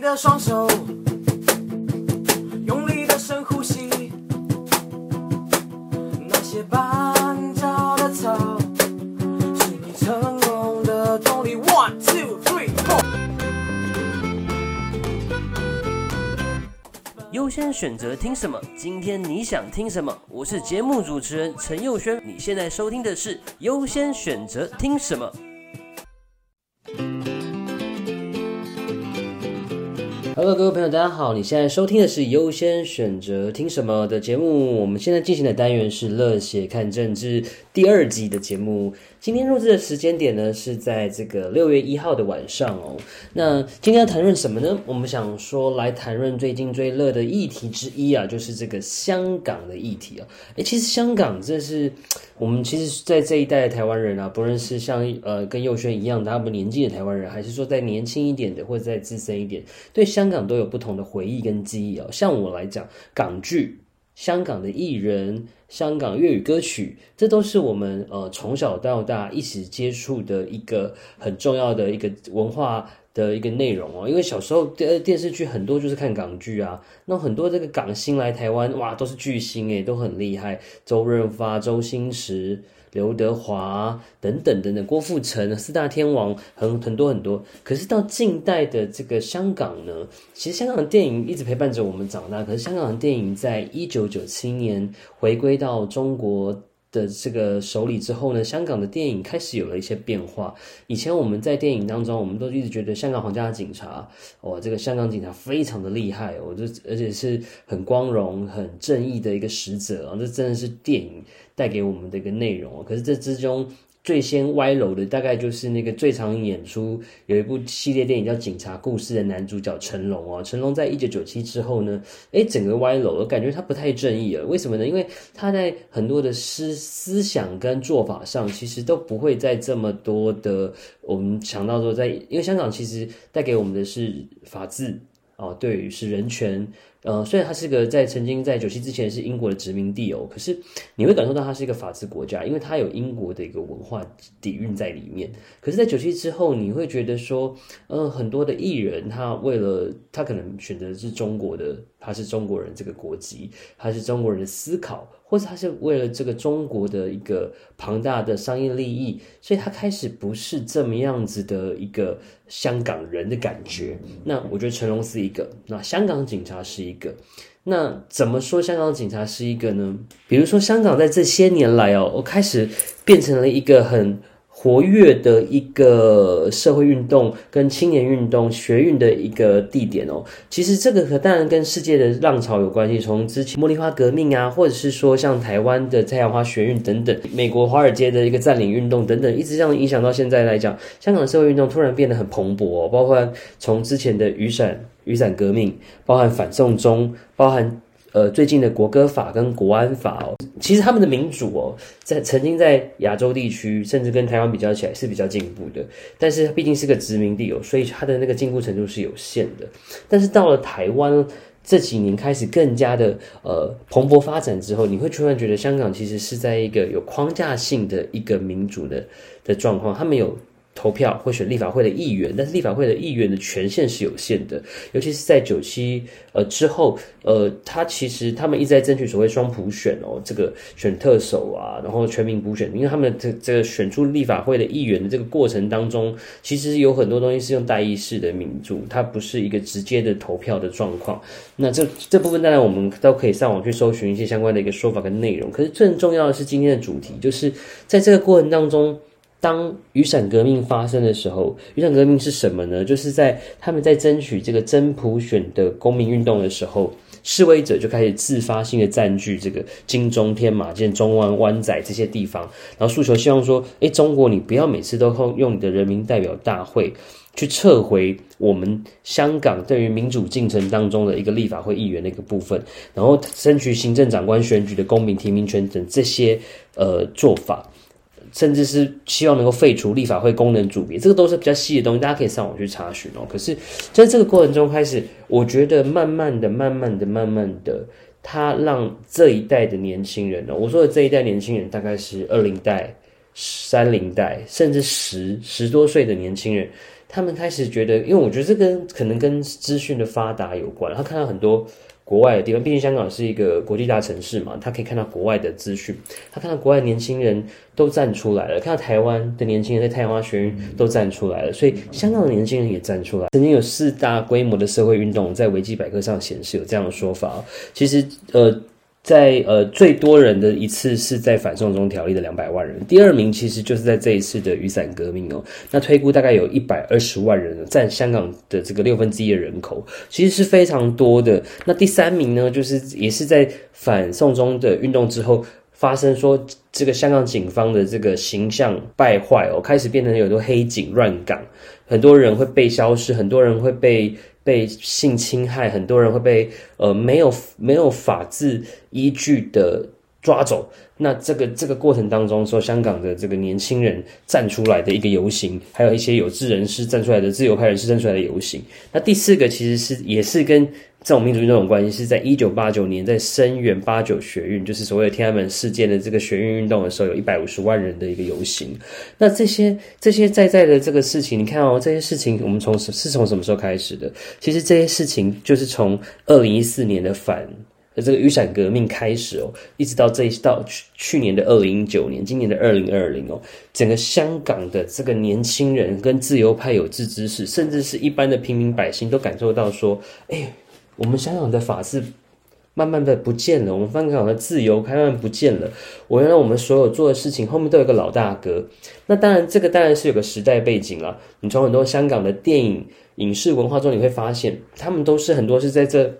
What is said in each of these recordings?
你的双手，用力的深呼吸。那些绊脚的草，是你成功的动力。One, two, three, four。优先选择听什么？今天你想听什么？我是节目主持人陈佑轩。你现在收听的是优先选择听什么各位朋友，大家好！你现在收听的是优先选择听什么的节目。我们现在进行的单元是《乐血看政治》第二季的节目。今天录制的时间点呢，是在这个六月一号的晚上哦。那今天要谈论什么呢？我们想说来谈论最近最热的议题之一啊，就是这个香港的议题啊。诶，其实香港这是我们其实，在这一代的台湾人啊，不论是像呃跟佑轩一样大部分年纪的台湾人，还是说再年轻一点的或者再资深一点，对香港都有不同的回忆跟记忆哦。像我来讲，港剧。香港的艺人、香港粤语歌曲，这都是我们呃从小到大一起接触的一个很重要的一个文化的一个内容哦。因为小时候电电视剧很多就是看港剧啊，那很多这个港星来台湾，哇，都是巨星诶，都很厉害，周润发、周星驰。刘德华等等等等，郭富城四大天王很很多很多。可是到近代的这个香港呢，其实香港的电影一直陪伴着我们长大。可是香港的电影在一九九七年回归到中国的这个手里之后呢，香港的电影开始有了一些变化。以前我们在电影当中，我们都一直觉得香港皇家警察，哇，这个香港警察非常的厉害，我就而且是很光荣、很正义的一个使者啊，这真的是电影。带给我们的一个内容，可是这之中最先歪楼的，大概就是那个最常演出有一部系列电影叫《警察故事》的男主角成龙哦。成龙在一九九七之后呢，诶，整个歪楼，我感觉他不太正义了。为什么呢？因为他在很多的思思想跟做法上，其实都不会在这么多的。我们想到说在，在因为香港其实带给我们的是法治。哦，对于是人权，呃，虽然它是个在曾经在九七之前是英国的殖民地哦，可是你会感受到它是一个法治国家，因为它有英国的一个文化底蕴在里面。可是，在九七之后，你会觉得说，呃，很多的艺人他为了他可能选择是中国的，他是中国人这个国籍，他是中国人的思考。或者他是为了这个中国的一个庞大的商业利益，所以他开始不是这么样子的一个香港人的感觉。那我觉得成龙是一个，那香港警察是一一个。那怎么说香港警察是一个呢？比如说香港在这些年来哦，我开始变成了一个很。活跃的一个社会运动跟青年运动学运的一个地点哦，其实这个和当然跟世界的浪潮有关系，从之前茉莉花革命啊，或者是说像台湾的太阳花学运等等，美国华尔街的一个占领运动等等，一直这样影响到现在来讲，香港的社会运动突然变得很蓬勃哦，包括从之前的雨伞雨伞革命，包含反送中，包含。呃，最近的国歌法跟国安法哦，其实他们的民主哦，在曾经在亚洲地区，甚至跟台湾比较起来是比较进步的。但是毕竟是个殖民地哦，所以它的那个进步程度是有限的。但是到了台湾这几年开始更加的呃蓬勃发展之后，你会突然觉得香港其实是在一个有框架性的一个民主的的状况，他们有。投票会选立法会的议员，但是立法会的议员的权限是有限的，尤其是在九七呃之后，呃，他其实他们一直在争取所谓双普选哦，这个选特首啊，然后全民普选，因为他们这这个选出立法会的议员的这个过程当中，其实有很多东西是用代议式的民主，它不是一个直接的投票的状况。那这这部分当然我们都可以上网去搜寻一些相关的一个说法跟内容，可是最重要的是今天的主题，就是在这个过程当中。当雨伞革命发生的时候，雨伞革命是什么呢？就是在他们在争取这个真普选的公民运动的时候，示威者就开始自发性的占据这个金钟、天马建、中湾、湾仔这些地方，然后诉求希望说：哎，中国你不要每次都用你的人民代表大会去撤回我们香港对于民主进程当中的一个立法会议员的一个部分，然后争取行政长官选举的公民提名权等这些呃做法。甚至是希望能够废除立法会功能组别，这个都是比较细的东西，大家可以上网去查询哦。可是，在这个过程中开始，我觉得慢慢的、慢慢的、慢慢的，他让这一代的年轻人呢，我说的这一代年轻人大概是二零代三零代，甚至十十多岁的年轻人，他们开始觉得，因为我觉得这跟可能跟资讯的发达有关，他看到很多。国外的地方，毕竟香港是一个国际大城市嘛，他可以看到国外的资讯，他看到国外年轻人都站出来了，看到台湾的年轻人在太阳花学运都站出来了，所以香港的年轻人也站出来。曾经有四大规模的社会运动，在维基百科上显示有这样的说法。其实，呃。在呃最多人的一次是在反送中条例的两百万人，第二名其实就是在这一次的雨伞革命哦。那推估大概有一百二十万人，占香港的这个六分之一的人口，其实是非常多的。那第三名呢，就是也是在反送中的运动之后发生，说这个香港警方的这个形象败坏哦，开始变成有很多黑警乱港，很多人会被消失，很多人会被。被性侵害，很多人会被呃没有没有法治依据的抓走。那这个这个过程当中，说香港的这个年轻人站出来的一个游行，还有一些有志人士站出来的自由派人士站出来的游行。那第四个其实是也是跟这种民主运动关系，是在一九八九年在声援八九学运，就是所谓的天安门事件的这个学运运动的时候，有一百五十万人的一个游行。那这些这些在在的这个事情，你看哦，这些事情我们从是从什么时候开始的？其实这些事情就是从二零一四年的反。这个雨伞革命开始哦，一直到这一到去去年的二零一九年，今年的二零二零哦，整个香港的这个年轻人跟自由派有志之士，甚至是一般的平民百姓，都感受到说，哎，我们香港的法治慢慢的不见了，我们香港的自由慢慢不见了。我原来我们所有做的事情后面都有个老大哥。那当然，这个当然是有个时代背景了。你从很多香港的电影、影视文化中，你会发现，他们都是很多是在这。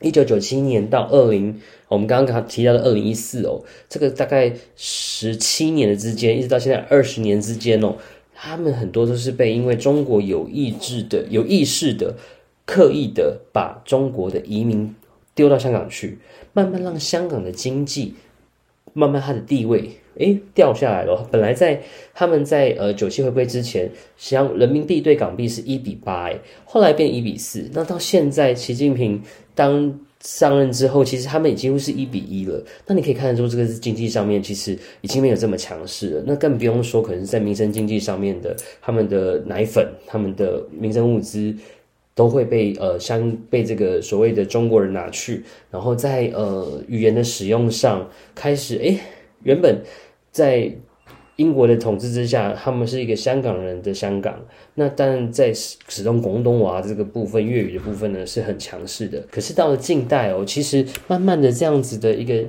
一九九七年到二零，我们刚刚提到的二零一四哦，这个大概十七年的之间，一直到现在二十年之间哦，他们很多都是被因为中国有意志的、有意识的、刻意的把中国的移民丢到香港去，慢慢让香港的经济，慢慢它的地位诶掉下来了。本来在他们在呃九七回归之前，像人民币对港币是一比八，诶后来变一比四，那到现在习近平。当上任之后，其实他们已经是一比一了。那你可以看得出，这个经济上面其实已经没有这么强势了。那更不用说，可能是在民生经济上面的，他们的奶粉、他们的民生物资都会被呃相被这个所谓的中国人拿去。然后在呃语言的使用上，开始诶，原本在。英国的统治之下，他们是一个香港人的香港。那当然在使用广东话这个部分，粤语的部分呢是很强势的。可是到了近代哦，其实慢慢的这样子的一个。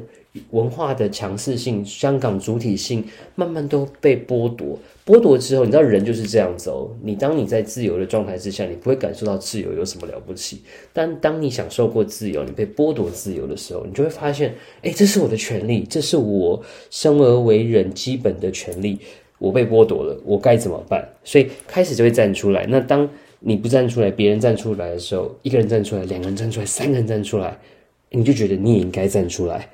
文化的强势性，香港主体性慢慢都被剥夺。剥夺之后，你知道人就是这样子哦。你当你在自由的状态之下，你不会感受到自由有什么了不起。但当你享受过自由，你被剥夺自由的时候，你就会发现，哎，这是我的权利，这是我生而为人基本的权利，我被剥夺了，我该怎么办？所以开始就会站出来。那当你不站出来，别人站出来的时候，一个人站出来，两个人站出来，三个人站出来，你就觉得你也应该站出来。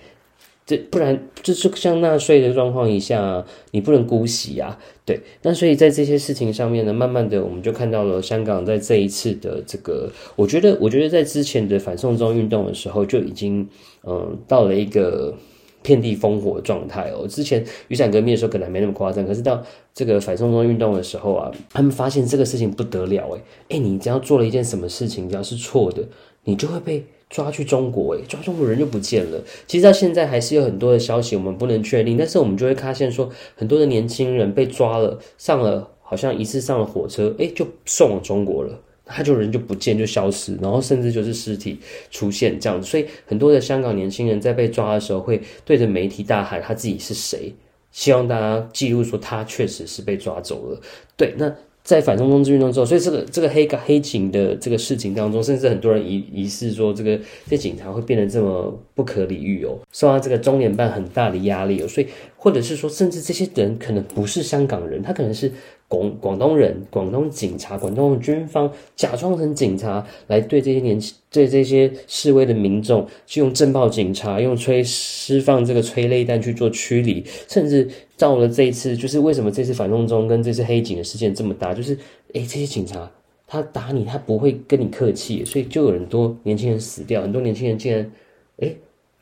这不然就是像纳税的状况一下，你不能姑息啊，对。那所以在这些事情上面呢，慢慢的我们就看到了香港在这一次的这个，我觉得，我觉得在之前的反送中运动的时候就已经，嗯，到了一个遍地烽火状态哦。之前雨伞革命的时候可能还没那么夸张，可是到这个反送中运动的时候啊，他们发现这个事情不得了诶，诶，你只要做了一件什么事情，只要是错的，你就会被。抓去中国，诶，抓中国人就不见了。其实到现在还是有很多的消息，我们不能确定。但是我们就会发现说，很多的年轻人被抓了，上了好像一次上了火车，诶，就送往中国了，他就人就不见就消失，然后甚至就是尸体出现这样子。所以很多的香港年轻人在被抓的时候，会对着媒体大喊他自己是谁，希望大家记录说他确实是被抓走了。对，那。在反送中运动之后，所以这个这个黑黑警的这个事情当中，甚至很多人疑疑似说，这个这警察会变得这么不可理喻哦，受到这个中联办很大的压力哦，所以或者是说，甚至这些人可能不是香港人，他可能是。广广东人、广东警察、广东的军方假装成警察来对这些年轻、对这些示威的民众，去用镇暴警察、用催释放这个催泪弹去做驱离，甚至到了这一次，就是为什么这次反送中跟这次黑警的事件这么大，就是诶这些警察他打你，他不会跟你客气，所以就有很多年轻人死掉，很多年轻人竟然诶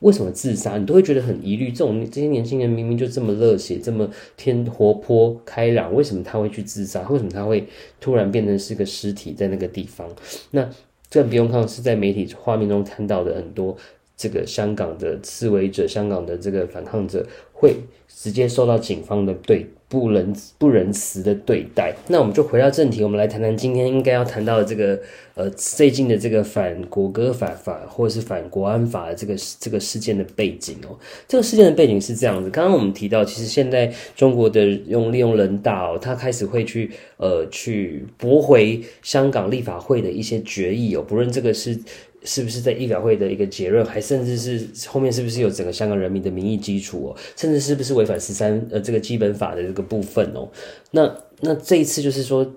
为什么自杀？你都会觉得很疑虑。这种这些年轻人明明就这么热血，这么天活泼开朗，为什么他会去自杀？为什么他会突然变成是个尸体在那个地方？那这不用看是在媒体画面中看到的很多这个香港的示威者、香港的这个反抗者会直接受到警方的对。不仁不仁慈的对待。那我们就回到正题，我们来谈谈今天应该要谈到的这个呃最近的这个反国歌法法或者是反国安法的这个这个事件的背景哦。这个事件的背景是这样子，刚刚我们提到，其实现在中国的用利用人大哦，他开始会去呃去驳回香港立法会的一些决议哦，不论这个是。是不是在议改会的一个结论，还甚至是后面是不是有整个香港人民的民意基础哦，甚至是不是违反十三呃这个基本法的这个部分哦？那那这一次就是说，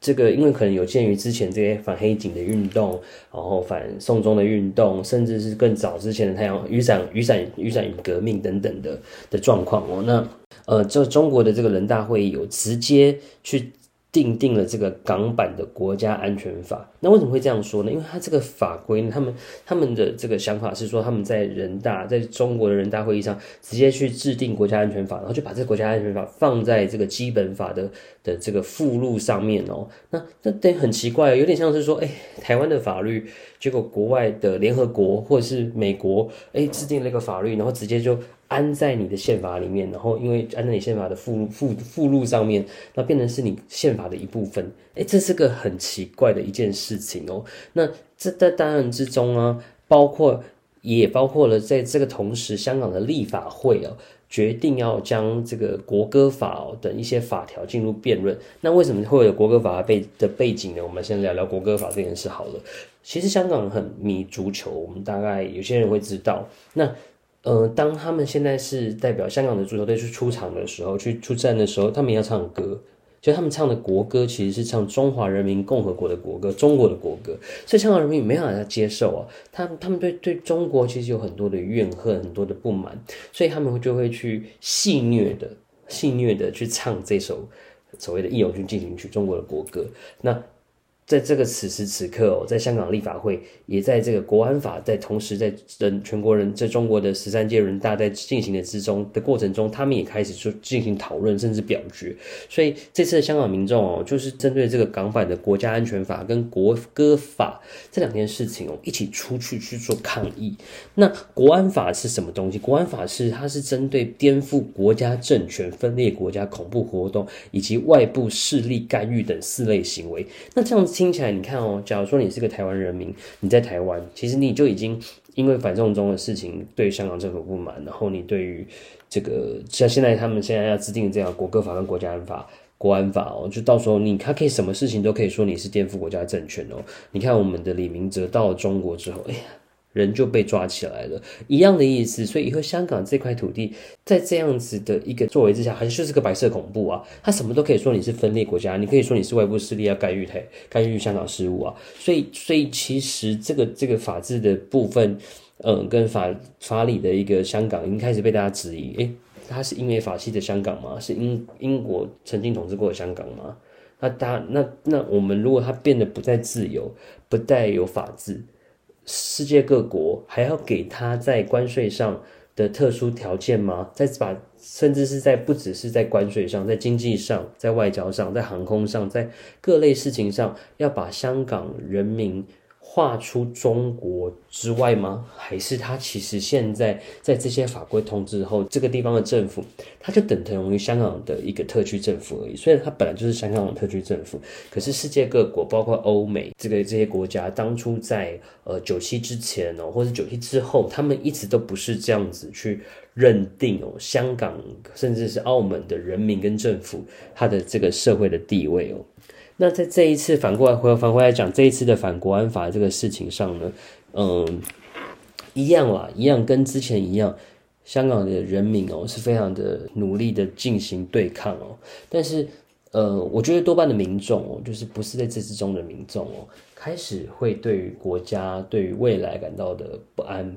这个因为可能有鉴于之前这些反黑警的运动，然后反送中的运动，甚至是更早之前的太阳雨伞雨伞雨伞革命等等的的状况哦。那呃，就中国的这个人大会议有直接去。订定了这个港版的国家安全法，那为什么会这样说呢？因为他这个法规呢，他们他们的这个想法是说，他们在人大在中国的人大会议上直接去制定国家安全法，然后就把这个国家安全法放在这个基本法的的这个附录上面哦。那这等很奇怪，有点像是说，哎，台湾的法律，结果国外的联合国或者是美国，哎，制定了一个法律，然后直接就。安在你的宪法里面，然后因为安在你宪法的附附附录上面，那变成是你宪法的一部分。诶，这是个很奇怪的一件事情哦。那这在当然之中啊，包括也包括了在这个同时，香港的立法会哦，决定要将这个国歌法等一些法条进入辩论。那为什么会有国歌法的背的背景呢？我们先聊聊国歌法这件事好了。其实香港很迷足球，我们大概有些人会知道。那呃，当他们现在是代表香港的足球队去出场的时候，去出战的时候，他们要唱歌，就他们唱的国歌其实是唱中华人民共和国的国歌，中国的国歌，所以香港人民没办法接受啊，他他们对对中国其实有很多的怨恨，很多的不满，所以他们就会去戏谑的戏谑的去唱这首所谓的《义勇军进行曲》中国的国歌，那。在这个此时此刻哦，在香港立法会，也在这个国安法在同时在人全国人在中国的十三届人大在进行的之中的过程中，他们也开始就进行讨论，甚至表决。所以这次的香港民众哦，就是针对这个港版的国家安全法跟国歌法这两件事情哦，一起出去去做抗议。那国安法是什么东西？国安法是它是针对颠覆国家政权、分裂国家、恐怖活动以及外部势力干预等四类行为。那这样子。听起来，你看哦，假如说你是个台湾人民，你在台湾，其实你就已经因为反送中的事情对香港政府不满，然后你对于这个像现在他们现在要制定这样国歌法跟国家安法、国安法哦，就到时候你他可以什么事情都可以说你是颠覆国家政权哦。你看我们的李明哲到了中国之后，哎呀。人就被抓起来了，一样的意思。所以以后香港这块土地，在这样子的一个作为之下，还是就是个白色恐怖啊！他什么都可以说你是分裂国家，你可以说你是外部势力要干预台、干预香港事务啊！所以，所以其实这个这个法治的部分，嗯，跟法法理的一个香港，已经开始被大家质疑。诶，它是英美法系的香港吗？是英英国曾经统治过的香港吗？那他那那我们如果它变得不再自由，不再有法治。世界各国还要给他在关税上的特殊条件吗？再把甚至是在不只是在关税上，在经济上，在外交上，在航空上，在各类事情上，要把香港人民。划出中国之外吗？还是他其实现在在这些法规通知后，这个地方的政府他就等同于香港的一个特区政府而已。虽然他本来就是香港的特区政府，可是世界各国，包括欧美这个这些国家，当初在呃九七之前哦，或者九七之后，他们一直都不是这样子去认定哦，香港甚至是澳门的人民跟政府他的这个社会的地位哦。那在这一次反过来回反过来讲，这一次的反国安法这个事情上呢，嗯，一样啦，一样跟之前一样，香港的人民哦是非常的努力的进行对抗哦，但是呃，我觉得多半的民众哦，就是不是在这之中的民众哦，开始会对于国家对于未来感到的不安、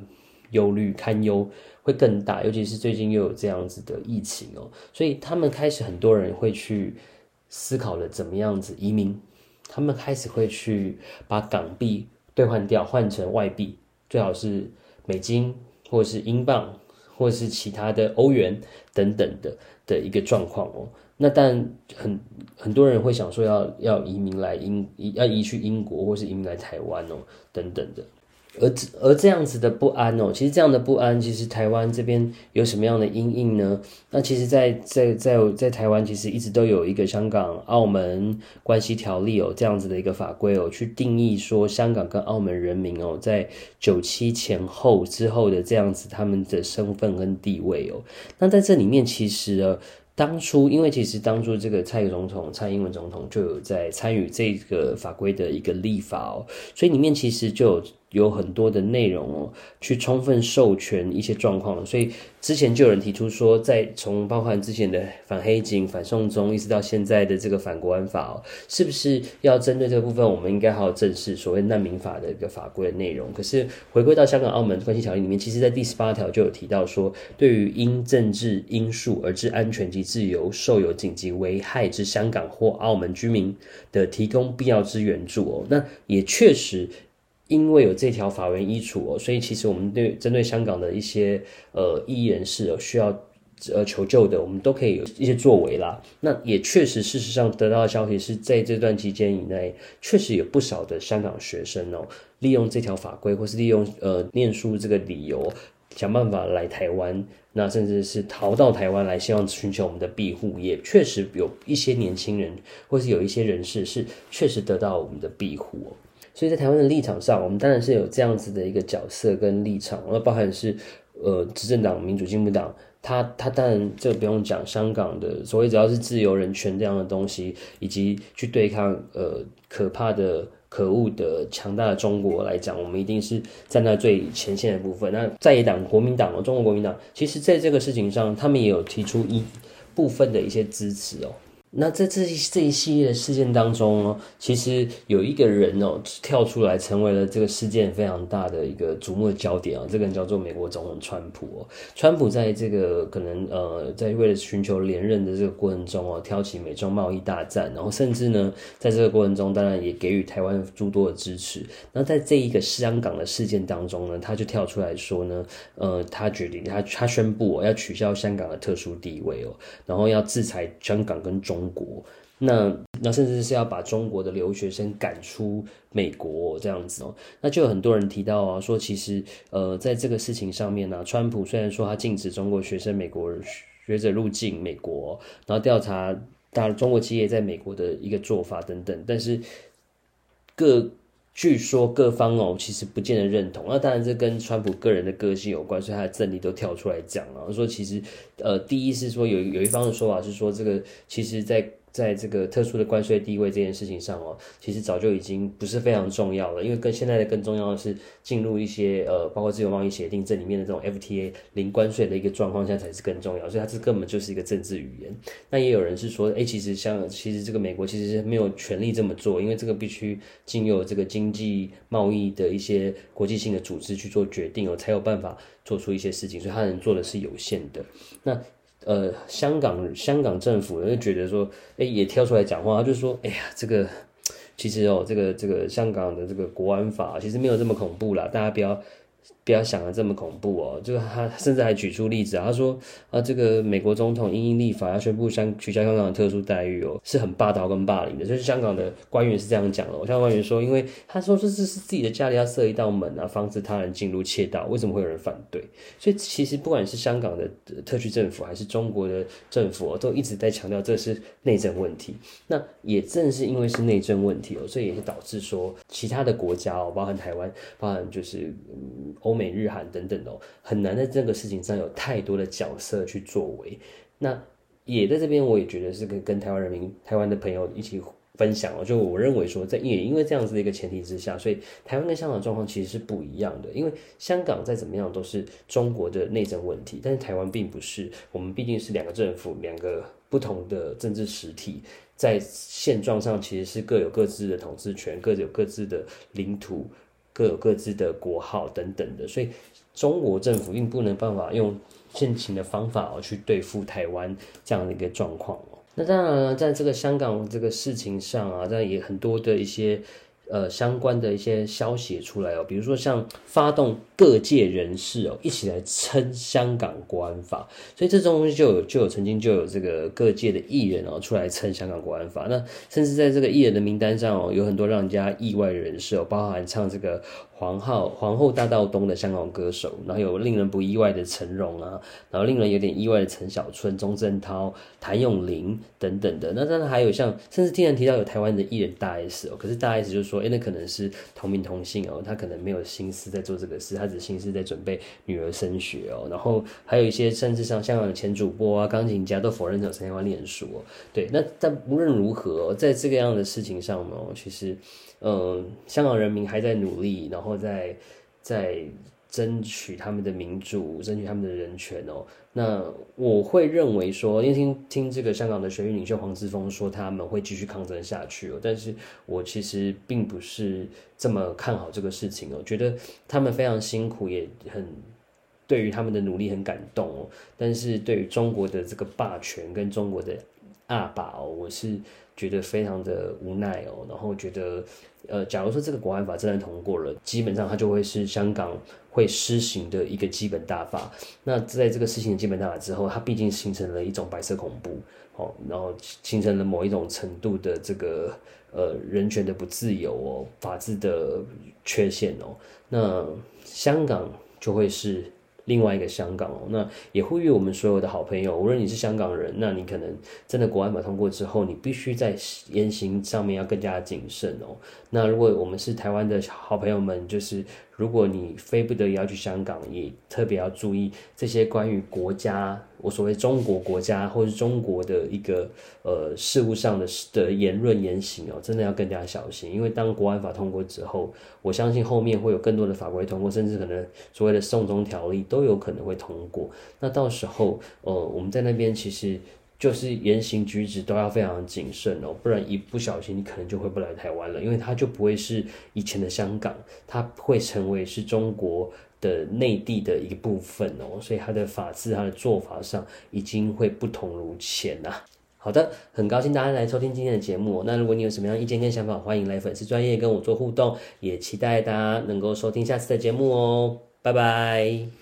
忧虑、堪忧会更大，尤其是最近又有这样子的疫情哦，所以他们开始很多人会去。思考了怎么样子移民，他们开始会去把港币兑换掉，换成外币，最好是美金或者是英镑，或者是其他的欧元等等的的一个状况哦。那但很很多人会想说要要移民来英要移去英国，或是移民来台湾哦等等的。而而这样子的不安哦，其实这样的不安，其实台湾这边有什么样的阴影呢？那其实在，在在在台湾，其实一直都有一个香港澳门关系条例哦，这样子的一个法规哦，去定义说香港跟澳门人民哦，在九七前后之后的这样子他们的身份跟地位哦。那在这里面，其实呢，当初因为其实当初这个蔡总统、蔡英文总统就有在参与这个法规的一个立法哦，所以里面其实就有。有很多的内容哦，去充分授权一些状况，所以之前就有人提出说，在从包含之前的反黑警、反送中，一直到现在的这个反国安法哦，是不是要针对这个部分，我们应该好好正视所谓难民法的一个法规的内容？可是回归到香港澳门关系条例里面，其实在第十八条就有提到说，对于因政治因素而致安全及自由受有紧急危害之香港或澳门居民的，提供必要之援助哦，那也确实。因为有这条法源依础哦，所以其实我们对针对香港的一些呃异议人士需要呃求救的，我们都可以有一些作为啦。那也确实，事实上得到的消息是在这段期间以内，确实有不少的香港学生哦，利用这条法规或是利用呃念书这个理由，想办法来台湾，那甚至是逃到台湾来，希望寻求我们的庇护。也确实有一些年轻人或是有一些人士是确实得到我们的庇护哦。所以在台湾的立场上，我们当然是有这样子的一个角色跟立场，那包含是呃执政党民主进步党，他他当然这不用讲，香港的所谓只要是自由人权这样的东西，以及去对抗呃可怕的、可恶的、强大的中国来讲，我们一定是站在最前线的部分。那在野党国民党哦，中国国民党，其实在这个事情上，他们也有提出一部分的一些支持哦。那在这一这一系列的事件当中哦，其实有一个人哦跳出来，成为了这个事件非常大的一个瞩目的焦点啊。这个人叫做美国总统川普哦。川普在这个可能呃，在为了寻求连任的这个过程中哦，挑起美中贸易大战，然后甚至呢，在这个过程中，当然也给予台湾诸多的支持。那在这一个香港的事件当中呢，他就跳出来说呢，呃，他决定他他宣布哦，要取消香港的特殊地位哦，然后要制裁香港跟中。中国，那那甚至是要把中国的留学生赶出美国这样子哦，那就有很多人提到啊，说其实呃，在这个事情上面呢、川普虽然说他禁止中国学生、美国学者入境美国，然后调查大中国企业在美国的一个做法等等，但是各。据说各方哦，其实不见得认同。那当然，这跟川普个人的个性有关，所以他的政敌都跳出来讲了，说其实，呃，第一是说有有一方的说法是说，这个其实在。在这个特殊的关税地位这件事情上哦，其实早就已经不是非常重要了，因为跟现在的更重要的是进入一些呃，包括自由贸易协定这里面的这种 FTA 零关税的一个状况下才是更重要，所以它这根本就是一个政治语言。那也有人是说，哎，其实像其实这个美国其实是没有权利这么做，因为这个必须经由这个经济贸易的一些国际性的组织去做决定哦，才有办法做出一些事情，所以他能做的是有限的。那。呃，香港香港政府就觉得说，哎、也跳出来讲话，他就说，哎呀，这个其实哦，这个这个香港的这个国安法其实没有这么恐怖啦，大家不要。不要想的这么恐怖哦！就是他甚至还举出例子，他说啊，这个美国总统因应立法要宣布香取消香港的特殊待遇哦，是很霸道跟霸凌的。就是香港的官员是这样讲的，香港官员说，因为他说这是是自己的家里要设一道门啊，防止他人进入窃盗，为什么会有人反对？所以其实不管是香港的特区政府还是中国的政府哦，都一直在强调这是内政问题。那也正是因为是内政问题哦，所以也是导致说其他的国家哦，包含台湾，包含就是嗯。美日韩等等哦，很难在这个事情上有太多的角色去作为。那也在这边，我也觉得是跟跟台湾人民、台湾的朋友一起分享哦。就我认为说，在也因为这样子的一个前提之下，所以台湾跟香港状况其实是不一样的。因为香港再怎么样都是中国的内政问题，但是台湾并不是。我们毕竟是两个政府，两个不同的政治实体，在现状上其实是各有各自的统治权，各有各自的领土。各有各自的国号等等的，所以中国政府并不能办法用现行的方法哦去对付台湾这样的一个状况。那当然了，在这个香港这个事情上啊，当然也很多的一些呃，相关的一些消息出来哦，比如说像发动各界人士哦，一起来撑香港国安法，所以这种东西就有就有曾经就有这个各界的艺人哦出来撑香港国安法，那甚至在这个艺人的名单上哦，有很多让人家意外的人士哦，包含唱这个皇后皇后大道东的香港歌手，然后有令人不意外的成龙啊，然后令人有点意外的陈小春、钟镇涛、谭咏麟等等的，那当然还有像甚至听人提到有台湾的艺人大 S 哦，可是大 S 就是说。哎，那可能是同名同姓哦，他可能没有心思在做这个事，他只心思在准备女儿升学哦。然后还有一些甚至像香港的前主播啊、钢琴家都否认有参加念书哦。对，那但无论如何，在这个样的事情上呢，其实，嗯，香港人民还在努力，然后在在。争取他们的民主，争取他们的人权哦。那我会认为说，因为听听这个香港的学运领袖黄之锋说他们会继续抗争下去哦。但是我其实并不是这么看好这个事情哦。觉得他们非常辛苦，也很对于他们的努力很感动哦。但是对于中国的这个霸权跟中国的阿爸哦，我是觉得非常的无奈哦。然后觉得，呃，假如说这个国安法真的通过了，基本上它就会是香港。会施行的一个基本大法，那在这个施行的基本大法之后，它毕竟形成了一种白色恐怖，哦，然后形成了某一种程度的这个呃人权的不自由哦，法治的缺陷哦，那香港就会是。另外一个香港哦，那也呼吁我们所有的好朋友，无论你是香港人，那你可能真的国安法通过之后，你必须在言行上面要更加谨慎哦。那如果我们是台湾的好朋友们，就是如果你非不得已要去香港，也特别要注意这些关于国家。我所谓中国国家或是中国的一个呃事务上的的言论言行哦，真的要更加小心，因为当国安法通过之后，我相信后面会有更多的法规通过，甚至可能所谓的送中条例都有可能会通过。那到时候呃我们在那边其实就是言行举止都要非常谨慎哦，不然一不小心你可能就回不来台湾了，因为它就不会是以前的香港，它会成为是中国。的内地的一部分哦，所以它的法制、它的做法上已经会不同如前呐。好的，很高兴大家来收听今天的节目。那如果你有什么样意见跟想法，欢迎来粉丝专业跟我做互动，也期待大家能够收听下次的节目哦。拜拜。